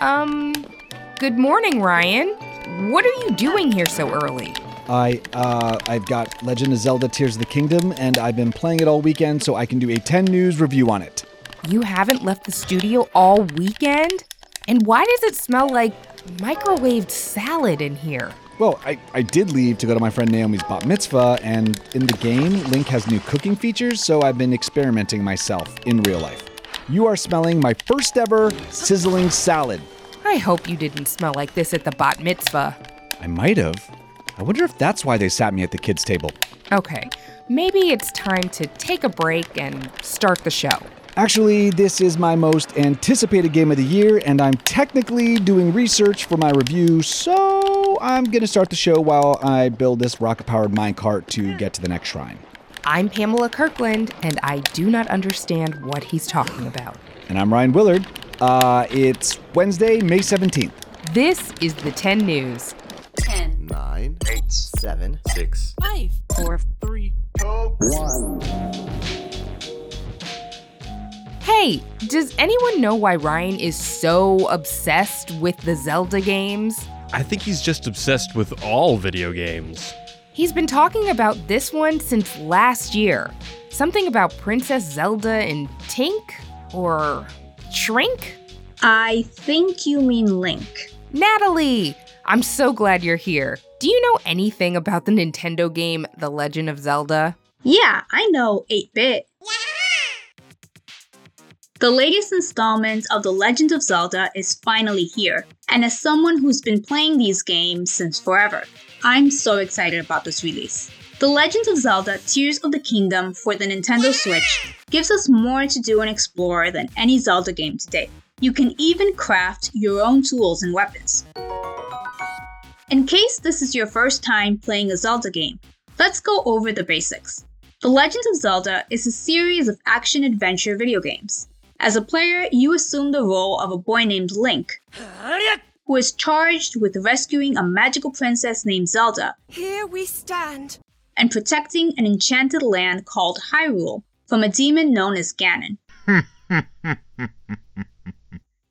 Um, good morning, Ryan. What are you doing here so early? I uh I've got Legend of Zelda Tears of the Kingdom and I've been playing it all weekend so I can do a 10 news review on it. You haven't left the studio all weekend? And why does it smell like microwaved salad in here? Well, I, I did leave to go to my friend Naomi's bat mitzvah, and in the game, Link has new cooking features, so I've been experimenting myself in real life. You are smelling my first ever sizzling salad. I hope you didn't smell like this at the bat mitzvah. I might have. I wonder if that's why they sat me at the kids' table. Okay, maybe it's time to take a break and start the show. Actually, this is my most anticipated game of the year, and I'm technically doing research for my review, so I'm gonna start the show while I build this rocket powered minecart to get to the next shrine. I'm Pamela Kirkland, and I do not understand what he's talking about. And I'm Ryan Willard. Uh, it's Wednesday, May 17th. This is the 10 News. 10, nine, 8, seven, six, 5, 4, three. Hey, does anyone know why Ryan is so obsessed with the Zelda games? I think he's just obsessed with all video games. He's been talking about this one since last year. Something about Princess Zelda and Tink? Or Shrink? I think you mean Link. Nathalie! I'm so glad you're here. Do you know anything about the Nintendo game The Legend of Zelda? Yeah, I know 8 bit. The latest installment of The Legend of Zelda is finally here, and as someone who's been playing these games since forever, I'm so excited about this release. The Legend of Zelda Tears of the Kingdom for the Nintendo Switch gives us more to do and explore than any Zelda game to date. You can even craft your own tools and weapons. In case this is your first time playing a Zelda game, let's go over the basics. The Legend of Zelda is a series of action adventure video games. As a player, you assume the role of a boy named Link, who is charged with rescuing a magical princess named Zelda Here we stand. and protecting an enchanted land called Hyrule from a demon known as Ganon.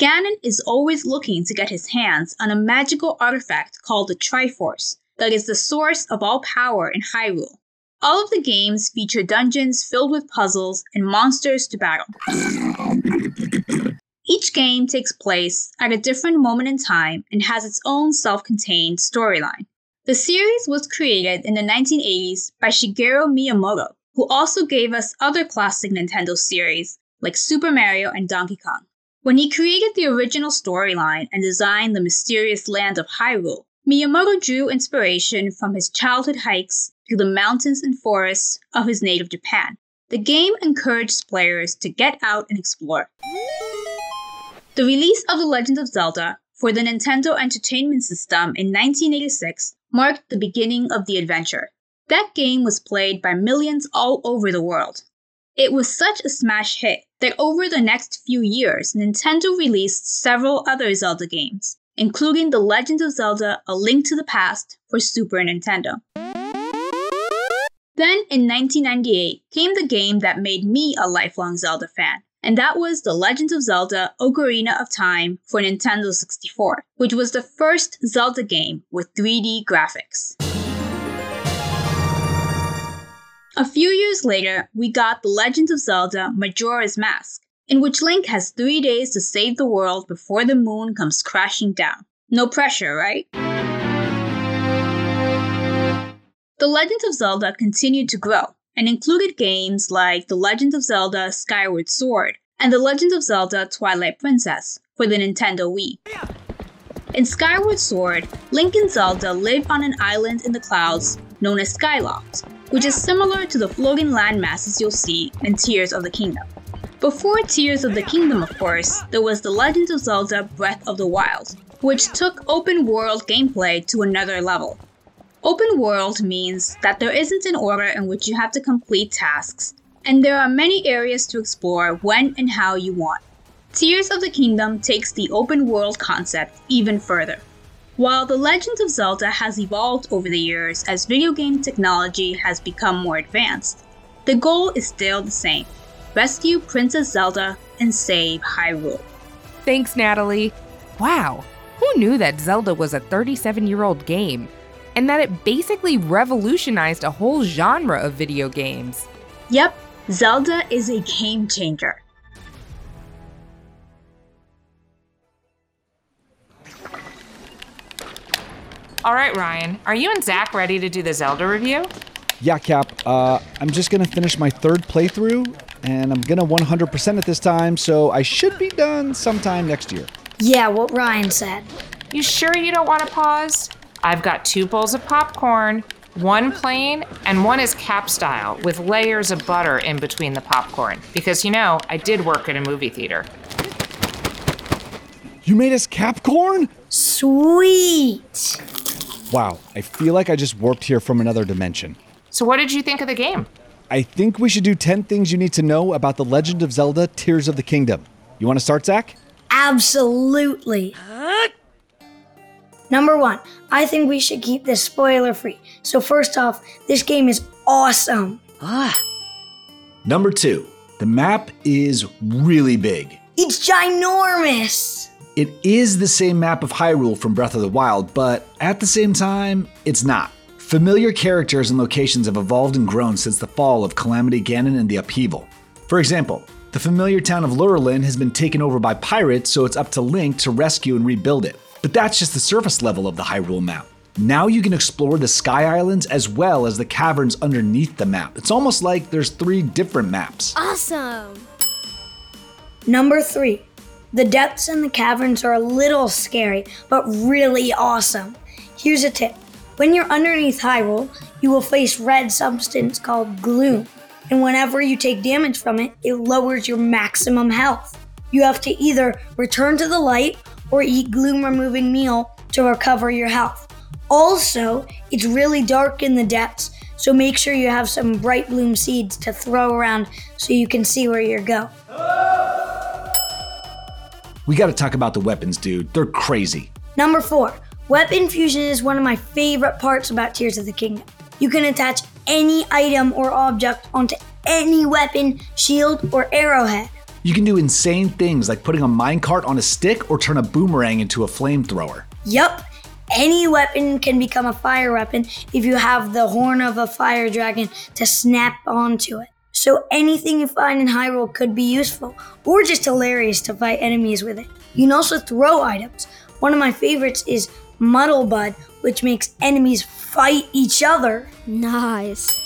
Ganon is always looking to get his hands on a magical artifact called the Triforce that is the source of all power in Hyrule. All of the games feature dungeons filled with puzzles and monsters to battle. Each game takes place at a different moment in time and has its own self contained storyline. The series was created in the 1980s by Shigeru Miyamoto, who also gave us other classic Nintendo series like Super Mario and Donkey Kong. When he created the original storyline and designed the mysterious land of Hyrule, Miyamoto drew inspiration from his childhood hikes through the mountains and forests of his native Japan. The game encourages players to get out and explore. The release of The Legend of Zelda for the Nintendo Entertainment System in 1986 marked the beginning of the adventure. That game was played by millions all over the world. It was such a smash hit that over the next few years, Nintendo released several other Zelda games, including The Legend of Zelda A Link to the Past for Super Nintendo. Then, in 1998, came the game that made me a lifelong Zelda fan, and that was The Legend of Zelda Ocarina of Time for Nintendo 64, which was the first Zelda game with 3D graphics. A few years later, we got The Legend of Zelda Majora's Mask, in which Link has three days to save the world before the moon comes crashing down. No pressure, right? The Legend of Zelda continued to grow and included games like The Legend of Zelda Skyward Sword and The Legend of Zelda Twilight Princess for the Nintendo Wii. In Skyward Sword, Link and Zelda live on an island in the clouds known as Skyloft, which is similar to the floating landmasses you'll see in Tears of the Kingdom. Before Tears of the Kingdom, of course, there was The Legend of Zelda Breath of the Wild, which took open world gameplay to another level. Open world means that there isn't an order in which you have to complete tasks, and there are many areas to explore when and how you want. Tears of the Kingdom takes the open world concept even further. While The Legend of Zelda has evolved over the years as video game technology has become more advanced, the goal is still the same rescue Princess Zelda and save Hyrule. Thanks, Nathalie. Wow, who knew that Zelda was a 37 year old game? And that it basically revolutionized a whole genre of video games. Yep, Zelda is a game changer. All right, Ryan, are you and Zach ready to do the Zelda review? Yeah, Cap. Uh, I'm just gonna finish my third playthrough, and I'm gonna 100% it this time, so I should be done sometime next year. Yeah, what Ryan said. You sure you don't want to pause? I've got two bowls of popcorn, one plain, and one is cap style with layers of butter in between the popcorn. Because you know, I did work in a movie theater. You made us Capcorn? Sweet. Wow, I feel like I just warped here from another dimension. So, what did you think of the game? I think we should do 10 things you need to know about The Legend of Zelda Tears of the Kingdom. You wanna start, Zach? Absolutely. Number one, I think we should keep this spoiler free. So, first off, this game is awesome. Number two, the map is really big. It's ginormous. It is the same map of Hyrule from Breath of the Wild, but at the same time, it's not. Familiar characters and locations have evolved and grown since the fall of Calamity Ganon and the upheaval. For example, the familiar town of Lurelin has been taken over by pirates, so it's up to Link to rescue and rebuild it. But that's just the surface level of the Hyrule map. Now you can explore the Sky Islands as well as the caverns underneath the map. It's almost like there's three different maps. Awesome. Number three, the depths in the caverns are a little scary, but really awesome. Here's a tip when you're underneath Hyrule, you will face red substance called gloom, and whenever you take damage from it, it lowers your maximum health. You have to either return to the light or eat gloom removing meal to recover your health. Also, it's really dark in the depths, so make sure you have some bright bloom seeds to throw around so you can see where you're going. We gotta talk about the weapons, dude. They're crazy. Number four, weapon fusion is one of my favorite parts about Tears of the Kingdom. You can attach any item or object onto any weapon, shield, or arrowhead. You can do insane things like putting a minecart on a stick or turn a boomerang into a flamethrower. Yup, any weapon can become a fire weapon if you have the horn of a fire dragon to snap onto it. So anything you find in Hyrule could be useful, or just hilarious to fight enemies with it. You can also throw items. One of my favorites is Muddle Bud, which makes enemies fight each other. Nice.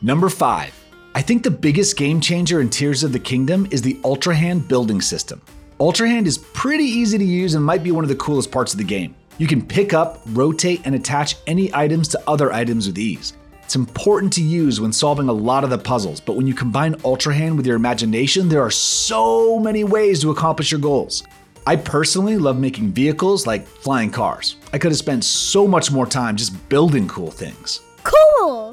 Number 5. I think the biggest game changer in Tears of the Kingdom is the Ultra Hand building system. Ultra Hand is pretty easy to use and might be one of the coolest parts of the game. You can pick up, rotate, and attach any items to other items with ease. It's important to use when solving a lot of the puzzles, but when you combine Ultra Hand with your imagination, there are so many ways to accomplish your goals. I personally love making vehicles like flying cars. I could have spent so much more time just building cool things. Cool.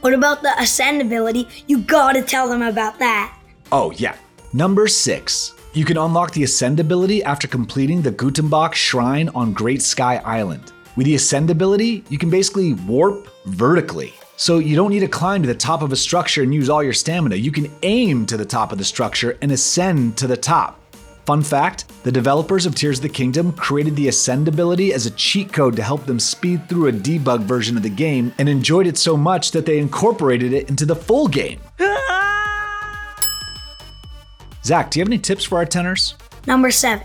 What about the Ascend ability? You gotta tell them about that. Oh, yeah. Number six. You can unlock the Ascend ability after completing the Gutanbac Shrine on Great Sky Island. With the Ascend ability, you can basically warp vertically. So you don't need to climb to the top of a structure and use all your stamina. You can aim to the top of the structure and ascend to the top. Fun fact the developers of Tears of the Kingdom created the Ascend ability as a cheat code to help them speed through a debug version of the game and enjoyed it so much that they incorporated it into the full game. Zach, do you have any tips for our tenors? Number seven.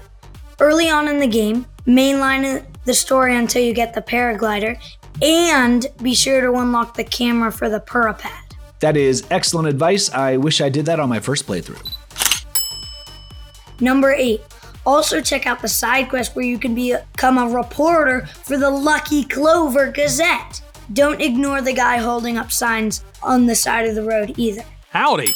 Early on in the game, mainline the story until you get the paraglider, and be sure to unlock the camera for the Purah Pad. That is excellent advice. I wish I did that on my first playthrough. Number eight. Also check out the side quest where you can become a reporter for the Lucky Clover Gazette. Don't ignore the guy holding up signs on the side of the road either. Howdy.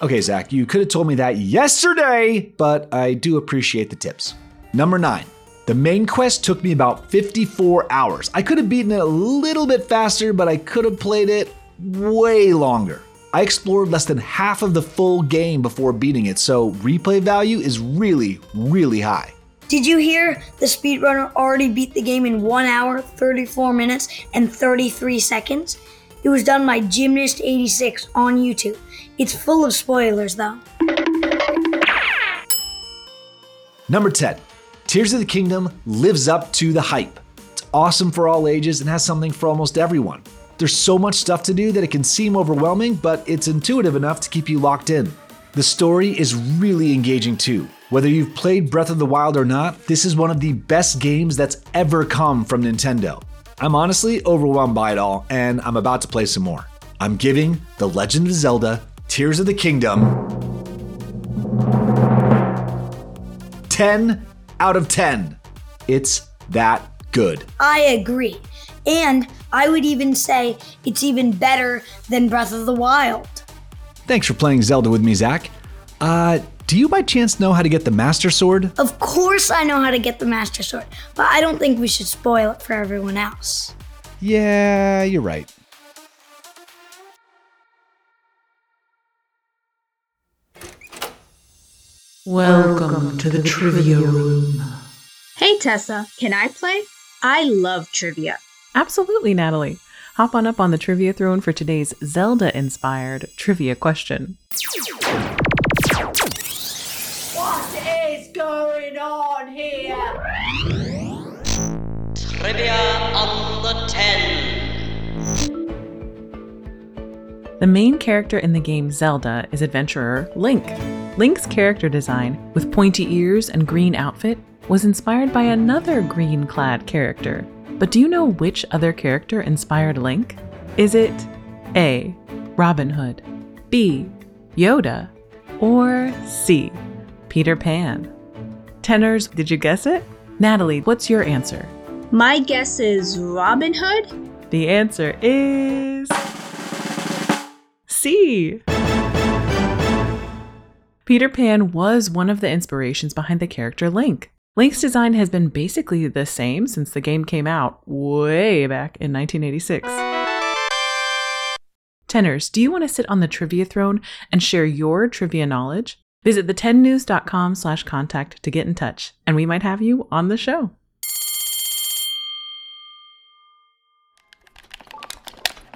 Okay, Zach, you could have told me that yesterday, but I do appreciate the tips. Number nine. The main quest took me about 54 hours. I could have beaten it a little bit faster, but I could have played it way longer. I explored less than half of the full game before beating it, so replay value is really, really high. Did you hear the speedrunner already beat the game in 1 hour, 34 minutes, and 33 seconds? It was done by Gymnast86 on YouTube. It's full of spoilers though. Number 10. Tears of the Kingdom lives up to the hype. It's awesome for all ages and has something for almost everyone. There's so much stuff to do that it can seem overwhelming, but it's intuitive enough to keep you locked in. The story is really engaging too. Whether you've played Breath of the Wild or not, this is one of the best games that's ever come from Nintendo. I'm honestly overwhelmed by it all, and I'm about to play some more. I'm giving The Legend of Zelda Tears of the Kingdom 10 out of 10. It's that good. I agree. And I would even say it's even better than Breath of the Wild. Thanks for playing Zelda with me, Zach. Uh, do you by chance know how to get the Master Sword? Of course, I know how to get the Master Sword, but I don't think we should spoil it for everyone else. Yeah, you're right. Welcome to the trivia room. Hey Tessa, can I play? I love trivia. Absolutely, Nathalie. Hop on up on the trivia throne for today's Zelda inspired trivia question. What is going on here? Trivia on the 10. The main character in the game Zelda is adventurer Link. Link's character design, with pointy ears and green outfit, was inspired by another green clad character. But do you know which other character inspired Link? Is it A. Robin Hood, B. Yoda, or C. Peter Pan? Tenors, did you guess it? Nathalie, what's your answer? My guess is Robin Hood? The answer is C. Peter Pan was one of the inspirations behind the character Link. Link's design has been basically the same since the game came out way back in 1986. Tenors, do you want to sit on the trivia throne and share your trivia knowledge? Visit the10news.com slash contact to get in touch, and we might have you on the show.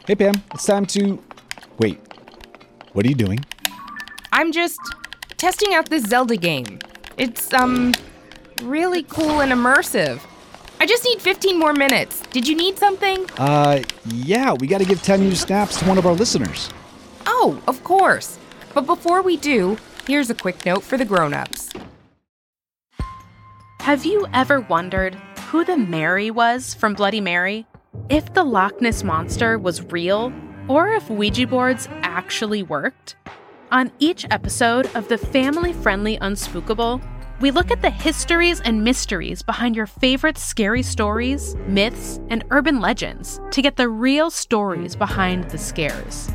Hey, Pam, it's time to. Wait, what are you doing? I'm just testing out this Zelda game. It's, um, really cool and immersive. I just need 15 more minutes. Did you need something? Uh, yeah, we gotta give 10 new snaps to one of our listeners. Oh, of course. But before we do, here's a quick note for the grown-ups. Have you ever wondered who the Mary was from Bloody Mary? If the Loch Ness Monster was real, or if Ouija boards actually worked? On each episode of the family friendly Unspookable, we look at the histories and mysteries behind your favorite scary stories, myths, and urban legends to get the real stories behind the scares.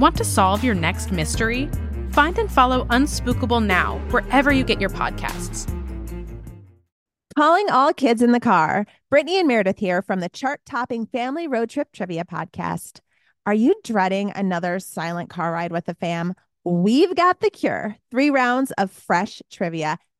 Want to solve your next mystery? Find and follow Unspookable now wherever you get your podcasts. Calling all kids in the car. Brittany and Meredith here from the chart topping Family Road Trip Trivia Podcast. Are you dreading another silent car ride with the fam? We've got the cure. Three rounds of fresh trivia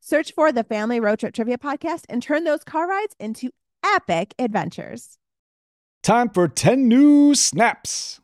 Search for the Family Road Trip Trivia Podcast and turn those car rides into epic adventures. Time for 10 new snaps.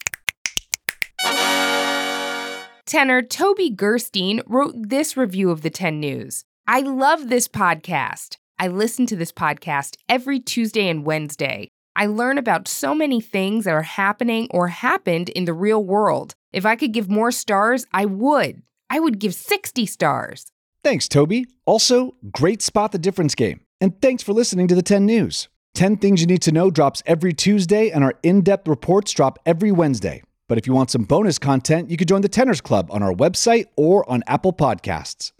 Tenor Toby Gerstein wrote this review of the 10 News. I love this podcast. I listen to this podcast every Tuesday and Wednesday. I learn about so many things that are happening or happened in the real world. If I could give more stars, I would. I would give 60 stars. Thanks, Toby. Also, great spot the difference game. And thanks for listening to the 10 News. 10 Things You Need to Know drops every Tuesday, and our in depth reports drop every Wednesday. But if you want some bonus content, you can join the Tenors Club on our website or on Apple Podcasts.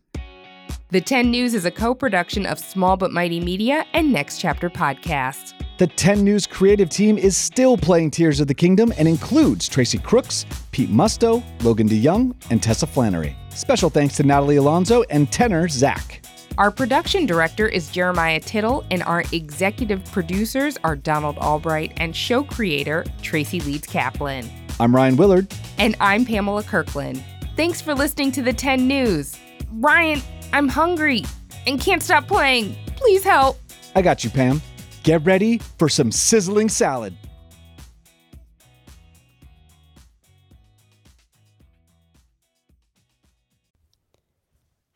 The 10 News is a co production of Small But Mighty Media and Next Chapter Podcasts. The 10 News creative team is still playing Tears of the Kingdom and includes Tracy Crooks, Pete Musto, Logan DeYoung, and Tessa Flannery. Special thanks to Nathalie Alonso and tenor Zach. Our production director is Jeremiah Tittle, and our executive producers are Donald Albright and show creator Tracy Leeds Kaplan. I'm Ryan Willard. And I'm Pamela Kirkland. Thanks for listening to the 10 News. Ryan, I'm hungry and can't stop playing. Please help. I got you, Pam. Get ready for some sizzling salad.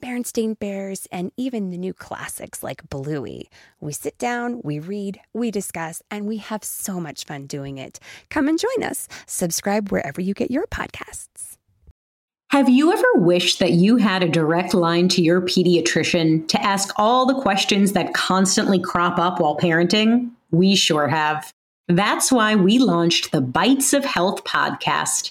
Berenstain Bears, and even the new classics like Bluey. We sit down, we read, we discuss, and we have so much fun doing it. Come and join us. Subscribe wherever you get your podcasts. Have you ever wished that you had a direct line to your pediatrician to ask all the questions that constantly crop up while parenting? We sure have. That's why we launched the Bites of Health podcast.